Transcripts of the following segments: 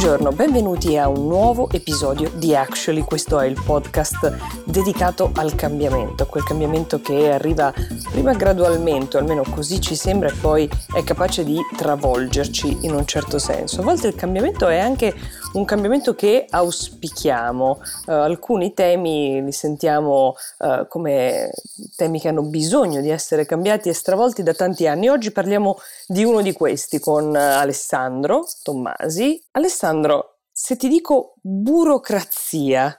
Buongiorno, benvenuti a un nuovo episodio di Actually, questo è il podcast dedicato al cambiamento, quel cambiamento che arriva prima gradualmente, almeno così ci sembra, e poi è capace di travolgerci in un certo senso. A volte il cambiamento è anche un cambiamento che auspichiamo. Uh, alcuni temi li sentiamo uh, come temi che hanno bisogno di essere cambiati e stravolti da tanti anni. Oggi parliamo di uno di questi con Alessandro Tommasi. Alessandro, se ti dico burocrazia,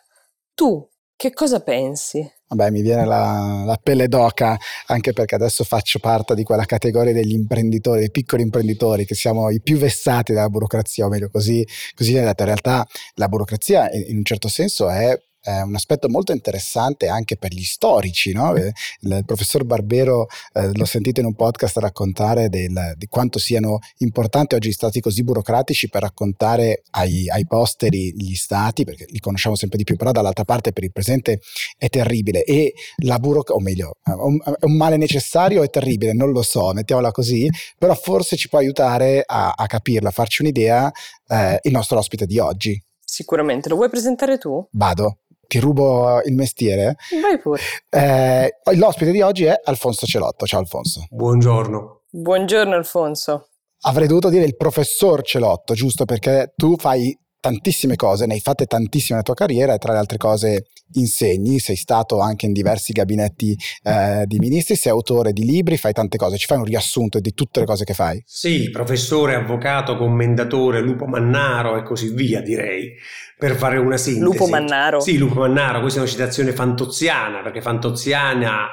tu che cosa pensi? Vabbè, mi viene la, la, pelle d'oca, anche perché adesso faccio parte di quella categoria degli imprenditori, dei piccoli imprenditori, che siamo i più vessati dalla burocrazia, o meglio così, così viene detto. In realtà la burocrazia in un certo senso è è un aspetto molto interessante anche per gli storici. No? Il, professor Barbero eh, l'ho sentito in un podcast raccontare del, di quanto siano importanti oggi gli stati così burocratici per raccontare ai, ai, posteri gli stati, perché li conosciamo sempre di più, però dall'altra parte per il presente è terribile e la burocrazia, o meglio, è un, è un, male necessario, è terribile, non lo so, mettiamola così, però forse ci può aiutare a, a capirla, a farci un'idea eh, il nostro ospite di oggi. Sicuramente, lo vuoi presentare tu? Vado ti rubo il mestiere. Vai pure. Eh, l'ospite di oggi è Alfonso Celotto. Ciao Alfonso. Buongiorno. Buongiorno Alfonso. Avrei dovuto dire il professor Celotto, giusto perché tu fai tantissime cose, ne hai fatte tantissime nella tua carriera e tra le altre cose insegni, sei stato anche in diversi gabinetti eh, di ministri, sei autore di libri, fai tante cose, ci fai un riassunto di tutte le cose che fai? Sì, professore, avvocato, commendatore, lupo mannaro e così via direi, per fare una sintesi. Lupo mannaro? Sì, lupo mannaro, questa è una citazione fantoziana, perché fantoziana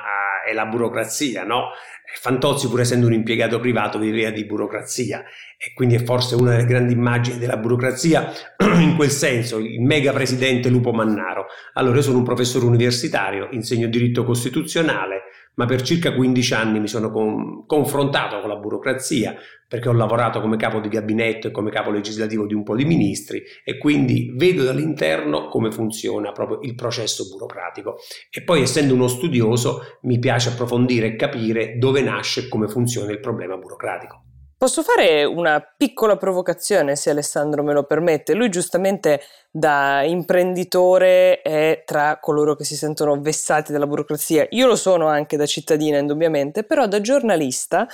è la burocrazia, no? Fantozzi, pur essendo un impiegato privato, viveva di burocrazia e quindi è forse una delle grandi immagini della burocrazia in quel senso, il mega presidente Lupo Mannaro. Allora, io sono un professore universitario, insegno diritto costituzionale, ma per circa 15 anni mi sono con, confrontato con la burocrazia perché ho lavorato come capo di gabinetto e come capo legislativo di un po' di ministri e quindi vedo dall'interno come funziona proprio il processo burocratico. E poi essendo uno studioso mi piace approfondire e capire dove nasce e come funziona il problema burocratico. Posso fare una piccola provocazione, se Alessandro me lo permette? Lui giustamente da imprenditore è tra coloro che si sentono vessati dalla burocrazia. Io lo sono anche da cittadina, indubbiamente, però da giornalista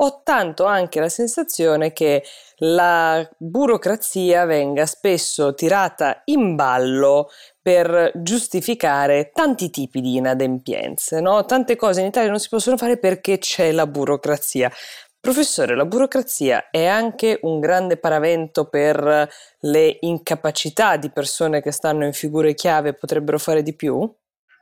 ho tanto anche la sensazione che la burocrazia venga spesso tirata in ballo per giustificare tanti tipi di inadempienze, no? Tante cose in Italia non si possono fare perché c'è la burocrazia. Professore, la burocrazia è anche un grande paravento per le incapacità di persone che stanno in figure chiave e potrebbero fare di più?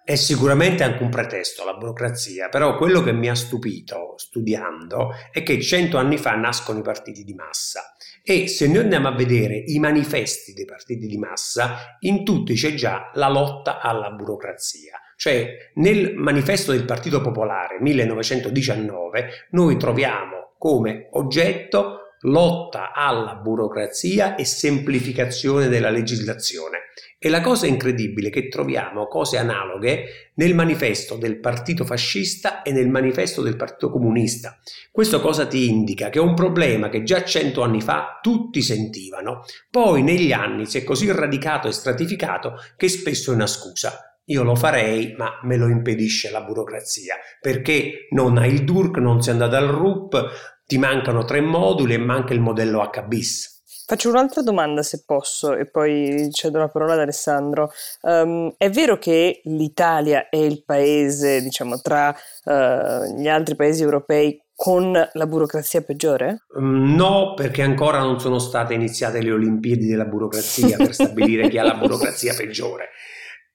È sicuramente anche un pretesto la burocrazia, però quello che mi ha stupito studiando è che cento anni fa nascono i partiti di massa e se noi andiamo a vedere i manifesti dei partiti di massa, in tutti c'è già la lotta alla burocrazia. Cioè nel manifesto del Partito Popolare 1919 noi troviamo come oggetto lotta alla burocrazia e semplificazione della legislazione. E la cosa incredibile è che troviamo cose analoghe nel manifesto del partito fascista e nel manifesto del partito comunista. Questo cosa ti indica? Che è un problema che già cento anni fa tutti sentivano, poi negli anni si è così radicato e stratificato che spesso è una scusa. Io lo farei, ma me lo impedisce la burocrazia, perché non hai il DURC, non sei andato al RUP, ti mancano tre moduli e manca il modello HBIS. Faccio un'altra domanda se posso e poi cedo la parola ad Alessandro. Um, è vero che l'Italia è il paese, diciamo, tra uh, gli altri paesi europei con la burocrazia peggiore? Mm, no, perché ancora non sono state iniziate le Olimpiadi della burocrazia per stabilire chi ha la burocrazia peggiore.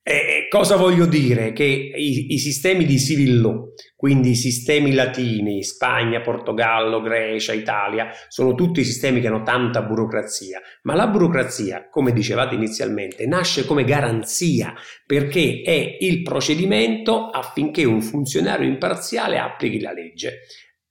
Eh, cosa voglio dire? Che i, i, sistemi di civil law, quindi i sistemi latini, Spagna, Portogallo, Grecia, Italia, sono tutti sistemi che hanno tanta burocrazia, ma la burocrazia, come dicevate inizialmente, nasce come garanzia perché è il procedimento affinché un funzionario imparziale applichi la legge.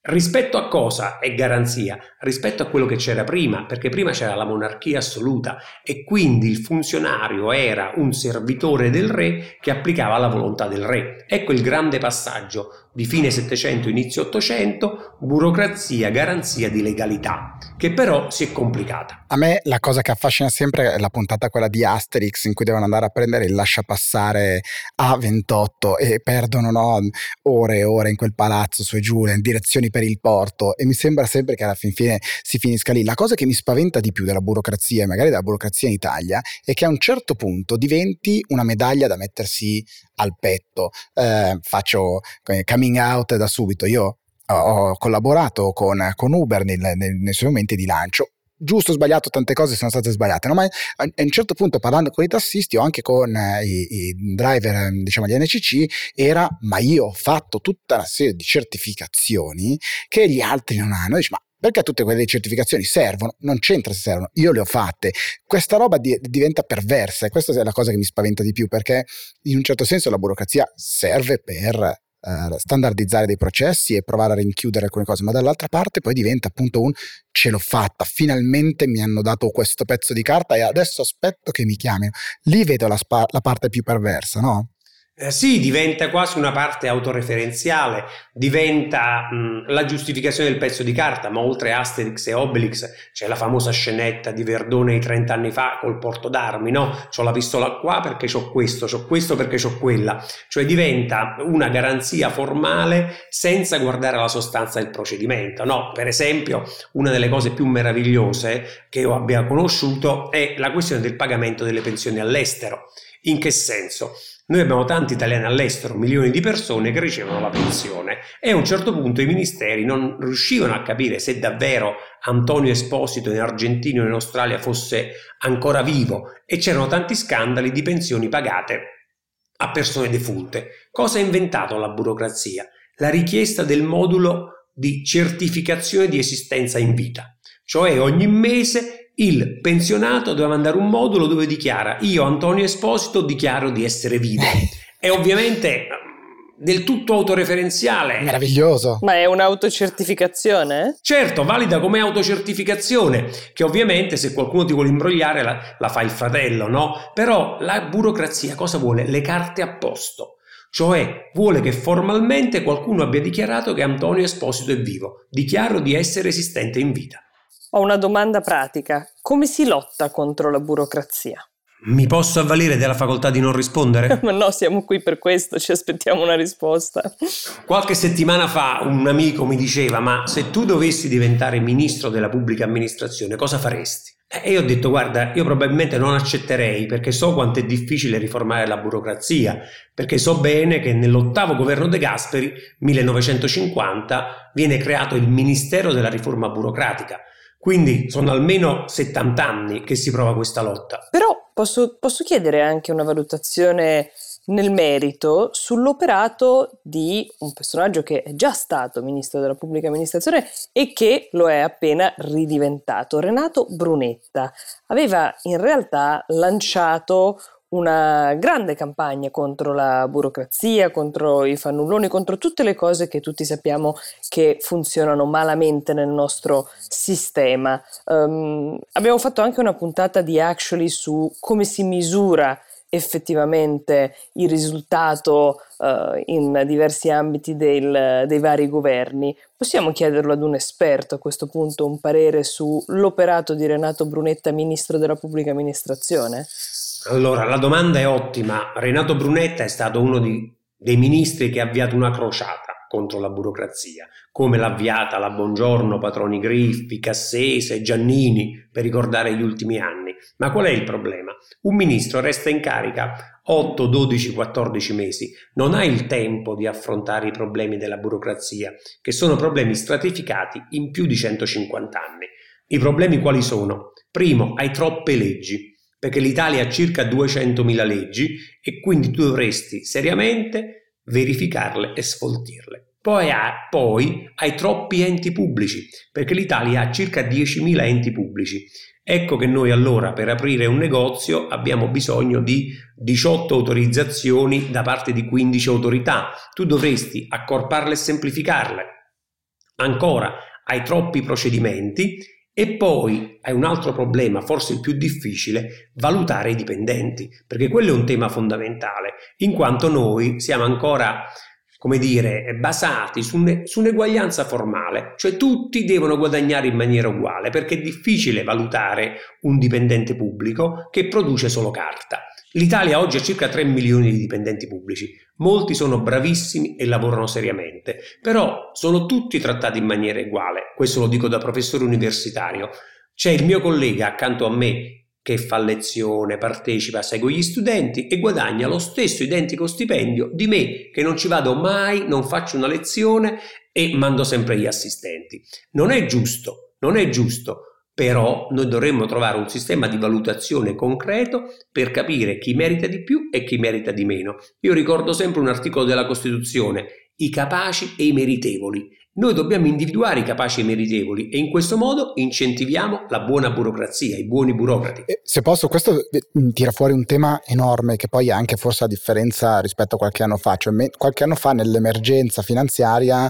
Rispetto a cosa è garanzia? Rispetto a quello che c'era prima, perché prima c'era la monarchia assoluta e quindi il funzionario era un servitore del re che applicava la volontà del re. Ecco il grande passaggio di fine 700, inizio 800, burocrazia, garanzia di legalità, che però si è complicata. A me la cosa che affascina sempre è la puntata quella di Asterix in cui devono andare a prendere il lasciapassare A28 e perdono no, ore e ore in quel palazzo su e giù, le direzioni per il porto e mi sembra sempre che alla fin fine si finisca lì. La cosa che mi spaventa di più della burocrazia e magari della burocrazia in Italia è che a un certo punto diventi una medaglia da mettersi al petto. Eh, faccio eh, coming out da subito. Io ho collaborato con, con Uber nel, nel, nei suoi momenti di lancio giusto o sbagliato, tante cose sono state sbagliate, no? ma a un certo punto parlando con i tassisti o anche con eh, i, i, driver, diciamo gli NCC, era ma io ho fatto tutta una serie di certificazioni che gli altri non hanno. Dici, ma perché tutte quelle certificazioni servono? Non c'entra se servono, io le ho fatte. Questa roba di, diventa perversa e questa è la cosa che mi spaventa di più perché in un certo senso la burocrazia serve per uh, standardizzare dei processi e provare a rinchiudere alcune cose, ma dall'altra parte poi diventa appunto un ce l'ho fatta, finalmente mi hanno dato questo pezzo di carta e adesso aspetto che mi chiamino. Lì vedo la, spa- la parte più perversa, no? Eh, sì, diventa quasi una parte autoreferenziale, diventa mh, la giustificazione del pezzo di carta, ma oltre Asterix e Obelix c'è la famosa scenetta di Verdone di 30 anni fa col porto d'armi, no? C'ho la pistola qua perché ho questo, c'ho questo perché ho quella, cioè diventa una garanzia formale senza guardare alla sostanza del procedimento, no? Per esempio, una delle cose più meravigliose che io abbia conosciuto è la questione del pagamento delle pensioni all'estero. In che senso? Noi abbiamo tanti italiani all'estero, milioni di persone che ricevono la pensione e a un certo punto i ministeri non riuscivano a capire se davvero Antonio Esposito in Argentina o in Australia fosse ancora vivo e c'erano tanti scandali di pensioni pagate a persone defunte. Cosa ha inventato la burocrazia? La richiesta del modulo di certificazione di esistenza in vita, cioè ogni mese il pensionato doveva mandare un modulo dove dichiara io Antonio Esposito dichiaro di essere vivo. E ovviamente del tutto autoreferenziale. Meraviglioso. Ma è un'autocertificazione? Certo, valida come autocertificazione, che ovviamente se qualcuno ti vuole imbrogliare la, la fa il fratello, no? Però la burocrazia cosa vuole? Le carte a posto. Cioè vuole che formalmente qualcuno abbia dichiarato che Antonio Esposito è vivo. Dichiaro di essere esistente in vita. Ho una domanda pratica. Come si lotta contro la burocrazia? Mi posso avvalere della facoltà di non rispondere? Ma no, siamo qui per questo, ci aspettiamo una risposta. Qualche settimana fa un amico mi diceva, ma se tu dovessi diventare ministro della pubblica amministrazione, cosa faresti? E io ho detto, guarda, io probabilmente non accetterei perché so quanto è difficile riformare la burocrazia, perché so bene che nell'ottavo governo De Gasperi, 1950, viene creato il Ministero della Riforma Burocratica quindi sono almeno 70 anni che si prova questa lotta. Però posso, posso chiedere anche una valutazione nel merito sull'operato di un personaggio che è già stato ministro della pubblica amministrazione e che lo è appena ridiventato. Renato Brunetta aveva in realtà lanciato una grande campagna contro la burocrazia, contro i fannulloni, contro tutte le cose che tutti sappiamo che funzionano malamente nel nostro sistema. Um, abbiamo fatto anche una puntata di Actually su come si misura effettivamente il risultato uh, in diversi ambiti del, dei vari governi. Possiamo chiederlo ad un esperto a questo punto un parere sull'operato di Renato Brunetta, ministro della pubblica amministrazione? Allora, la domanda è ottima. Renato Brunetta è stato uno di, dei ministri che ha avviato una crociata contro la burocrazia, come l'ha avviata la Buongiorno, Patroni Griffi, Cassese, Giannini, per ricordare gli ultimi anni. Ma qual è il problema? Un ministro resta in carica 8, 12, 14 mesi, non ha il tempo di affrontare i problemi della burocrazia, che sono problemi stratificati in più di 150 anni. I problemi quali sono? Primo, hai troppe leggi perché l'Italia ha circa 200.000 leggi e quindi tu dovresti seriamente verificarle e sfoltirle. Poi, ha, poi hai troppi enti pubblici, perché l'Italia ha circa 10.000 enti pubblici. Ecco che noi allora per aprire un negozio abbiamo bisogno di 18 autorizzazioni da parte di 15 autorità. Tu dovresti accorparle e semplificarle. Ancora, hai troppi procedimenti e poi hai un altro problema, forse il più difficile, valutare i dipendenti, perché quello è un tema fondamentale, in quanto noi siamo ancora come dire, basati su, ne, su un'eguaglianza formale, cioè tutti devono guadagnare in maniera uguale, perché è difficile valutare un dipendente pubblico che produce solo carta. L'Italia oggi ha circa 3 milioni di dipendenti pubblici, molti sono bravissimi e lavorano seriamente, però sono tutti trattati in maniera uguale, questo lo dico da professore universitario. C'è il mio collega accanto a me che fa lezione, partecipa, segue gli studenti e guadagna lo stesso identico stipendio di me che non ci vado mai, non faccio una lezione e mando sempre gli assistenti. Non è giusto, non è giusto. Però noi dovremmo trovare un sistema di valutazione concreto per capire chi merita di più e chi merita di meno. Io ricordo sempre un articolo della Costituzione, i capaci e i meritevoli. Noi dobbiamo individuare i capaci e i meritevoli e in questo modo incentiviamo la buona burocrazia, i buoni burocrati. Se posso, questo tira fuori un tema enorme che poi anche forse a differenza rispetto a qualche anno fa, cioè qualche anno fa nell'emergenza finanziaria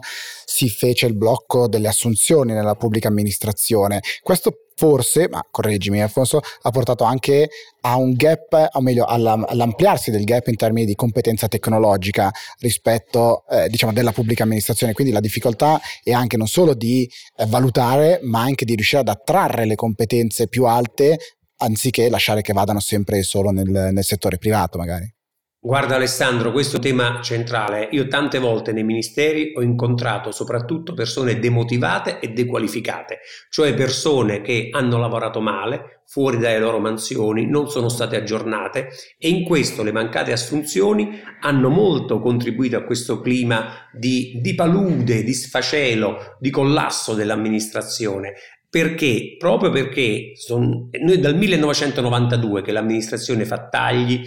si fece il blocco delle assunzioni nella pubblica amministrazione. Questo forse, ma correggimi Alfonso, ha portato anche a un gap, o meglio all'ampliarsi del gap in termini di competenza tecnologica rispetto eh, diciamo della pubblica amministrazione, quindi la difficoltà è anche non solo di eh, valutare ma anche di riuscire ad attrarre le competenze più alte anziché lasciare che vadano sempre solo nel, nel settore privato magari. Guarda Alessandro, questo tema centrale. Io tante volte nei ministeri ho incontrato soprattutto persone demotivate e dequalificate, cioè persone che hanno lavorato male, fuori dalle loro mansioni, non sono state aggiornate e in questo le mancate assunzioni hanno molto contribuito a questo clima di, di palude, di sfacelo, di collasso dell'amministrazione. Perché? Proprio perché son, noi dal 1992 che l'amministrazione fa tagli,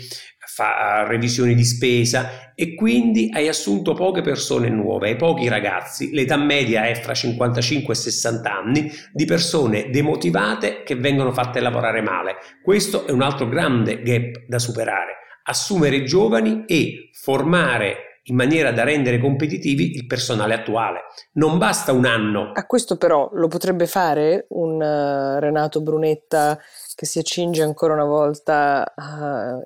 fa revisioni di spesa e quindi hai assunto poche persone nuove, hai pochi ragazzi, l'età media è fra 55 e 60 anni di persone demotivate che vengono fatte lavorare male. Questo è un altro grande gap da superare. Assumere giovani e formare in maniera da rendere competitivi il personale attuale. Non basta un anno. A questo però lo potrebbe fare un uh, Renato Brunetta che si accinge ancora una volta a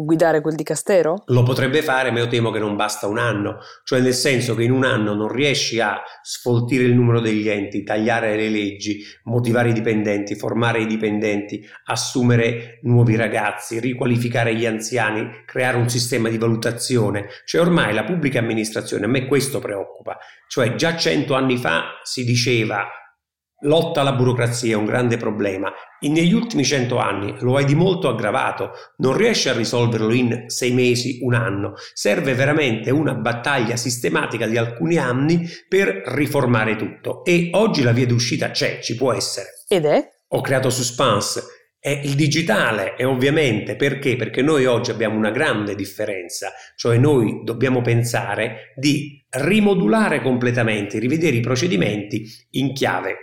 guidare quel dicastero? Lo potrebbe fare, ma io temo che non basta un anno, cioè nel senso che in un anno non riesci a sfoltire il numero degli enti, tagliare le leggi, motivare i dipendenti, formare i dipendenti, assumere nuovi ragazzi, riqualificare gli anziani, creare un sistema di valutazione. Cioè ormai la pubblica amministrazione, a me questo preoccupa, cioè già cento anni fa si diceva lotta alla burocrazia è un grande problema e negli ultimi cento anni lo hai di molto aggravato, non riesci a risolverlo in sei mesi, un anno, serve veramente una battaglia sistematica di alcuni anni per riformare tutto e oggi la via d'uscita c'è, ci può essere. Ed è? Ho creato suspense. È il digitale e ovviamente perché? Perché noi oggi abbiamo una grande differenza, cioè noi dobbiamo pensare di rimodulare completamente, rivedere i procedimenti in chiave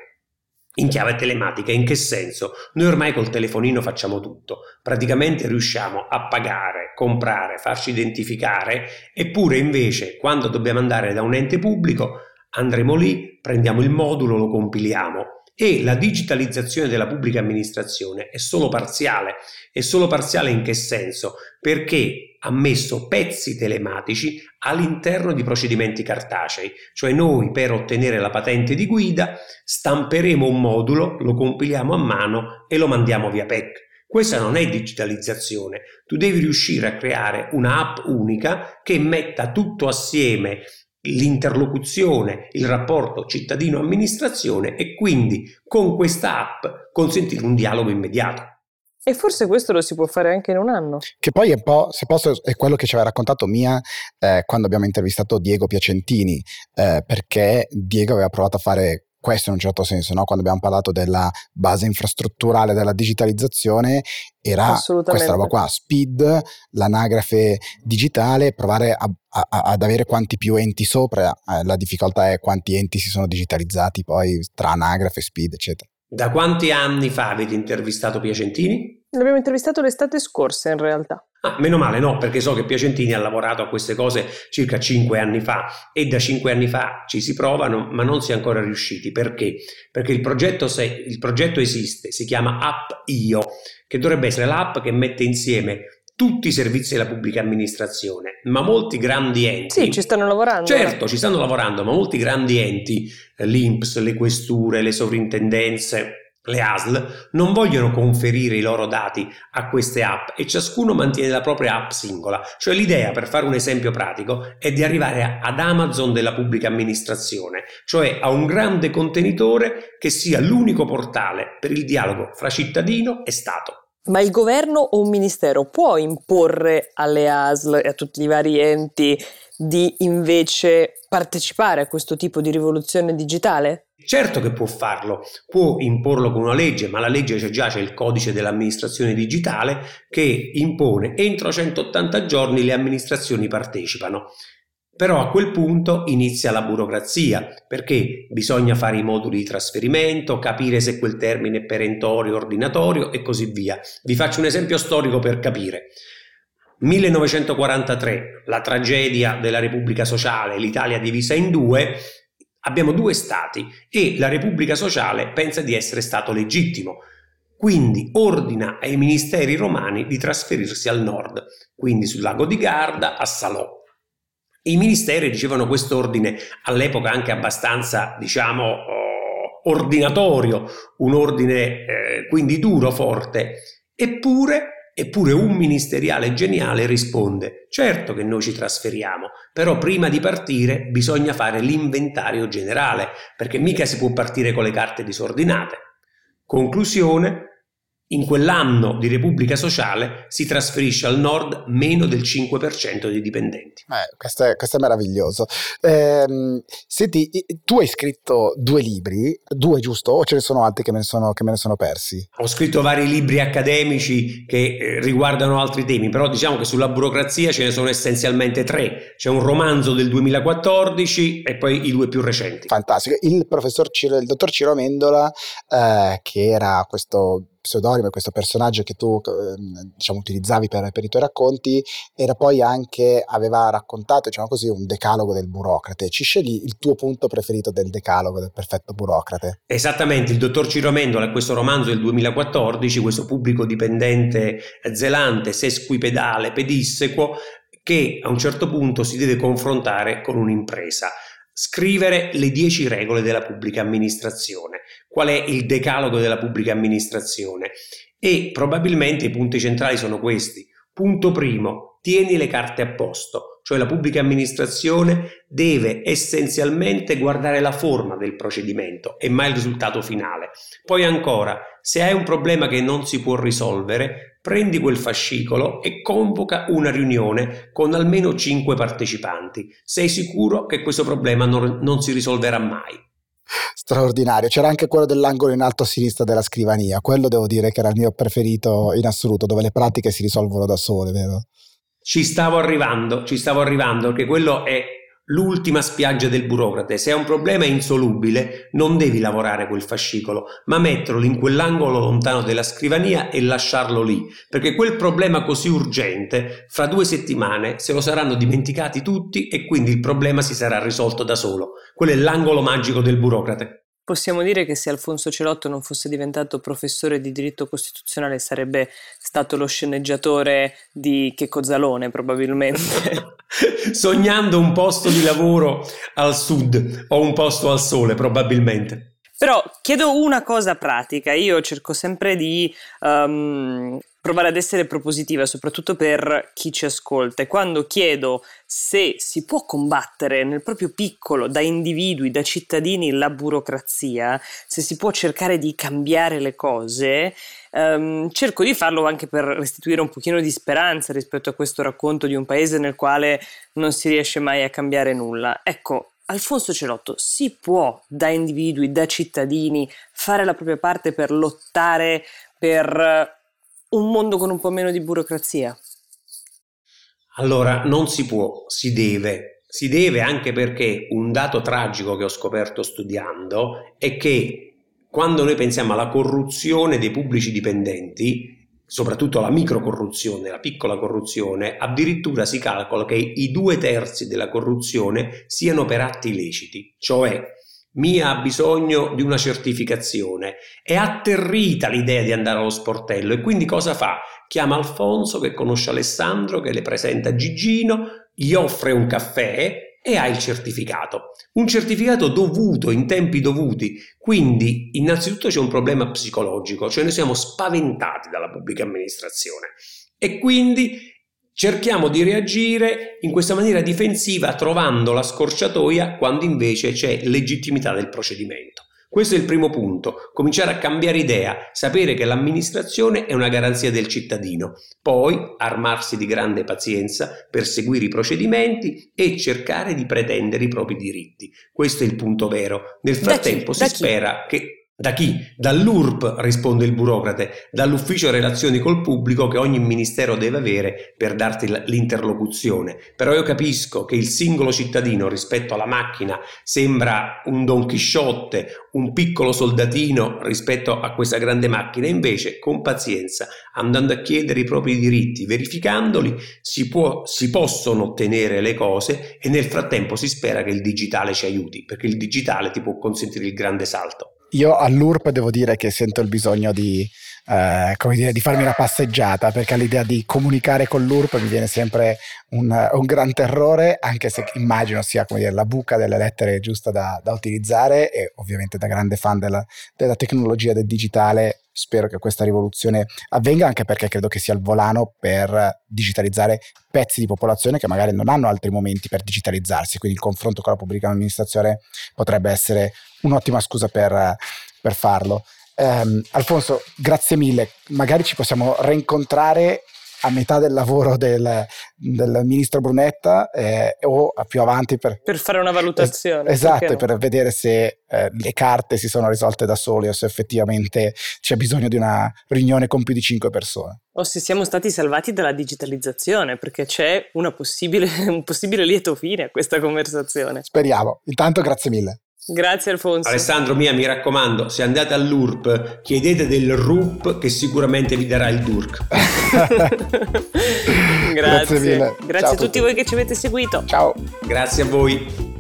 in chiave telematica, in che senso? Noi ormai col telefonino facciamo tutto, praticamente riusciamo a pagare, comprare, farci identificare, eppure invece quando dobbiamo andare da un ente pubblico andremo lì, prendiamo il modulo, lo compiliamo e la digitalizzazione della pubblica amministrazione è solo parziale. È solo parziale in che senso? Perché ha messo pezzi telematici all'interno di procedimenti cartacei, cioè noi per ottenere la patente di guida stamperemo un modulo, lo compiliamo a mano e lo mandiamo via PEC. Questa non è digitalizzazione, tu devi riuscire a creare un'app unica che metta tutto assieme l'interlocuzione, il rapporto cittadino-amministrazione e quindi con questa app consentire un dialogo immediato. E forse questo lo si può fare anche in un anno. Che poi è un po', se posso, è quello che ci aveva raccontato Mia eh, quando abbiamo intervistato Diego Piacentini, eh, perché Diego aveva provato a fare questo in un certo senso, no? quando abbiamo parlato della base infrastrutturale della digitalizzazione, era questa roba qua, speed, l'anagrafe digitale, provare a, a, ad avere quanti più enti sopra, eh, la difficoltà è quanti enti si sono digitalizzati poi tra anagrafe, speed, eccetera. Da quanti anni fa avete intervistato Piacentini? L'abbiamo intervistato l'estate scorsa in realtà. Ah, meno male no, perché so che Piacentini ha lavorato a queste cose circa cinque anni fa e da cinque anni fa ci si provano, ma non si è ancora riusciti. Perché? Perché il progetto, se, il progetto esiste, si chiama App Io, che dovrebbe essere l'app che mette insieme tutti i servizi della pubblica amministrazione, ma molti grandi enti... Sì, ci stanno lavorando. Certo, ci stanno lavorando, ma molti grandi enti, eh, l'INPS, le questure, le sovrintendenze, le ASL, non vogliono conferire i loro dati a queste app e ciascuno mantiene la propria app singola. Cioè l'idea, per fare un esempio pratico, è di arrivare ad Amazon della pubblica amministrazione, cioè a un grande contenitore che sia l'unico portale per il dialogo fra cittadino e Stato. Ma il governo o un ministero può imporre alle ASL e a tutti i vari enti di invece partecipare a questo tipo di rivoluzione digitale? Certo che può farlo, può imporlo con una legge, ma la legge c'è già, c'è il codice dell'amministrazione digitale che impone entro 180 giorni le amministrazioni partecipano. Però a quel punto inizia la burocrazia, perché bisogna fare i moduli di trasferimento, capire se quel termine è perentorio, ordinatorio e così via. Vi faccio un esempio storico per capire. 1943, la tragedia della Repubblica Sociale, l'Italia divisa in due, abbiamo due stati e la Repubblica Sociale pensa di essere stato legittimo. Quindi ordina ai ministeri romani di trasferirsi al nord, quindi sul lago di Garda, a Salò. I ministeri ricevano questo ordine all'epoca anche abbastanza, diciamo, oh, ordinatorio, un ordine eh, quindi duro, forte, eppure, eppure un ministeriale geniale risponde, certo che noi ci trasferiamo, però prima di partire bisogna fare l'inventario generale, perché mica si può partire con le carte disordinate. Conclusione, in quell'anno di Repubblica Sociale si trasferisce al nord meno del 5% dei dipendenti. Eh, questo, è, questo, è, meraviglioso. Eh, senti, tu hai scritto due libri, due giusto? O ce ne sono altri che me ne sono, me ne sono persi? Ho scritto vari libri accademici che eh, riguardano altri temi, però diciamo che sulla burocrazia ce ne sono essenzialmente tre. C'è un romanzo del 2014 e poi i due più recenti. Fantastico. Il professor Ciro, il dottor Ciro Mendola, eh, che era questo pseudonimo, questo personaggio che tu ehm, diciamo, utilizzavi per, per, i tuoi racconti, era poi anche, aveva raccontato diciamo così, un decalogo del burocrate. Ci scegli il tuo punto preferito del decalogo del perfetto burocrate? Esattamente, il dottor Ciro Mendola, questo romanzo del 2014, questo pubblico dipendente zelante, sesquipedale, pedissequo, che a un certo punto si deve confrontare con un'impresa scrivere le dieci regole della pubblica amministrazione. Qual è il decalogo della pubblica amministrazione? E probabilmente i punti centrali sono questi. Punto primo, tieni le carte a posto, cioè la pubblica amministrazione deve essenzialmente guardare la forma del procedimento e mai il risultato finale. Poi ancora, se hai un problema che non si può risolvere, prendi quel fascicolo e convoca una riunione con almeno 5 partecipanti. Sei sicuro che questo problema non, non si risolverà mai. Straordinario, c'era anche quello dell'angolo in alto a sinistra della scrivania, quello devo dire che era il mio preferito in assoluto, dove le pratiche si risolvono da sole, vero? Ci stavo arrivando, ci stavo arrivando, perché quello è l'ultima spiaggia del burocrate. Se è un problema insolubile, non devi lavorare quel fascicolo, ma metterlo in quell'angolo lontano della scrivania e lasciarlo lì, perché quel problema così urgente, fra due settimane se lo saranno dimenticati tutti e quindi il problema si sarà risolto da solo. Quello è l'angolo magico del burocrate. Possiamo dire che se Alfonso Celotto non fosse diventato professore di diritto costituzionale sarebbe stato lo sceneggiatore di Checco Zalone probabilmente. Sognando un posto di lavoro al sud o un posto al sole probabilmente. Però chiedo una cosa pratica, io cerco sempre di um, provare ad essere propositiva, soprattutto per chi ci ascolta. E quando chiedo se si può combattere nel proprio piccolo, da individui, da cittadini, la burocrazia, se si può cercare di cambiare le cose, um, cerco di farlo anche per restituire un pochino di speranza rispetto a questo racconto di un paese nel quale non si riesce mai a cambiare nulla. Ecco, Alfonso Celotto si può da individui, da cittadini, fare la propria parte per lottare per un mondo con un po' meno di burocrazia? Allora, non si può, si deve. Si deve anche perché un dato tragico che ho scoperto studiando è che quando noi pensiamo alla corruzione dei pubblici dipendenti, soprattutto alla microcorruzione, la piccola corruzione, addirittura si calcola che i due terzi della corruzione siano per atti illeciti, cioè Mia ha bisogno di una certificazione. È atterrita l'idea di andare allo sportello e quindi cosa fa? Chiama Alfonso che conosce Alessandro, che le presenta Gigino, gli offre un caffè e ha il certificato. Un certificato dovuto in tempi dovuti. Quindi, innanzitutto c'è un problema psicologico, cioè noi siamo spaventati dalla pubblica amministrazione e quindi cerchiamo di reagire in questa maniera difensiva trovando la scorciatoia quando invece c'è legittimità del procedimento. Questo è il primo punto, cominciare a cambiare idea, sapere che l'amministrazione è una garanzia del cittadino, poi armarsi di grande pazienza per seguire i procedimenti e cercare di pretendere i propri diritti. Questo è il punto vero. Nel frattempo si spera che da chi? Dall'URP, risponde il burocrate, dall'ufficio relazioni col pubblico che ogni ministero deve avere per darti l'interlocuzione. Però io capisco che il singolo cittadino rispetto alla macchina sembra un Don Chisciotte, un piccolo soldatino rispetto a questa grande macchina, invece con pazienza, andando a chiedere i propri diritti, verificandoli, si, può, si possono ottenere le cose e nel frattempo si spera che il digitale ci aiuti, perché il digitale ti può consentire il grande salto. Io all'URP devo dire che sento il bisogno di, eh, come dire, di farmi una passeggiata perché all'idea di comunicare con l'URP mi viene sempre un, un gran terrore, anche se immagino sia dire, la buca delle lettere giusta da, da utilizzare e ovviamente da grande fan della, della tecnologia del digitale spero che questa rivoluzione avvenga anche perché credo che sia il volano per digitalizzare pezzi di popolazione che magari non hanno altri momenti per digitalizzarsi, quindi il confronto con la pubblica amministrazione potrebbe essere un'ottima scusa per, per farlo. Um, Alfonso, grazie mille, magari ci possiamo reincontrare a metà del lavoro del, del ministro Brunetta eh, o più avanti per, per fare una valutazione. Es- esatto, no? per vedere se eh, le carte si sono risolte da soli o se effettivamente c'è bisogno di una riunione con più di cinque persone. O se siamo stati salvati dalla digitalizzazione, perché c'è possibile, un possibile lieto fine a questa conversazione. Speriamo. Intanto grazie mille. Grazie Alfonso. Alessandro Mia, mi raccomando, se andate all'URP chiedete del RUP che sicuramente vi darà il DURC. Grazie. Grazie, Grazie a tutti voi che ci avete seguito. Ciao. Grazie a voi.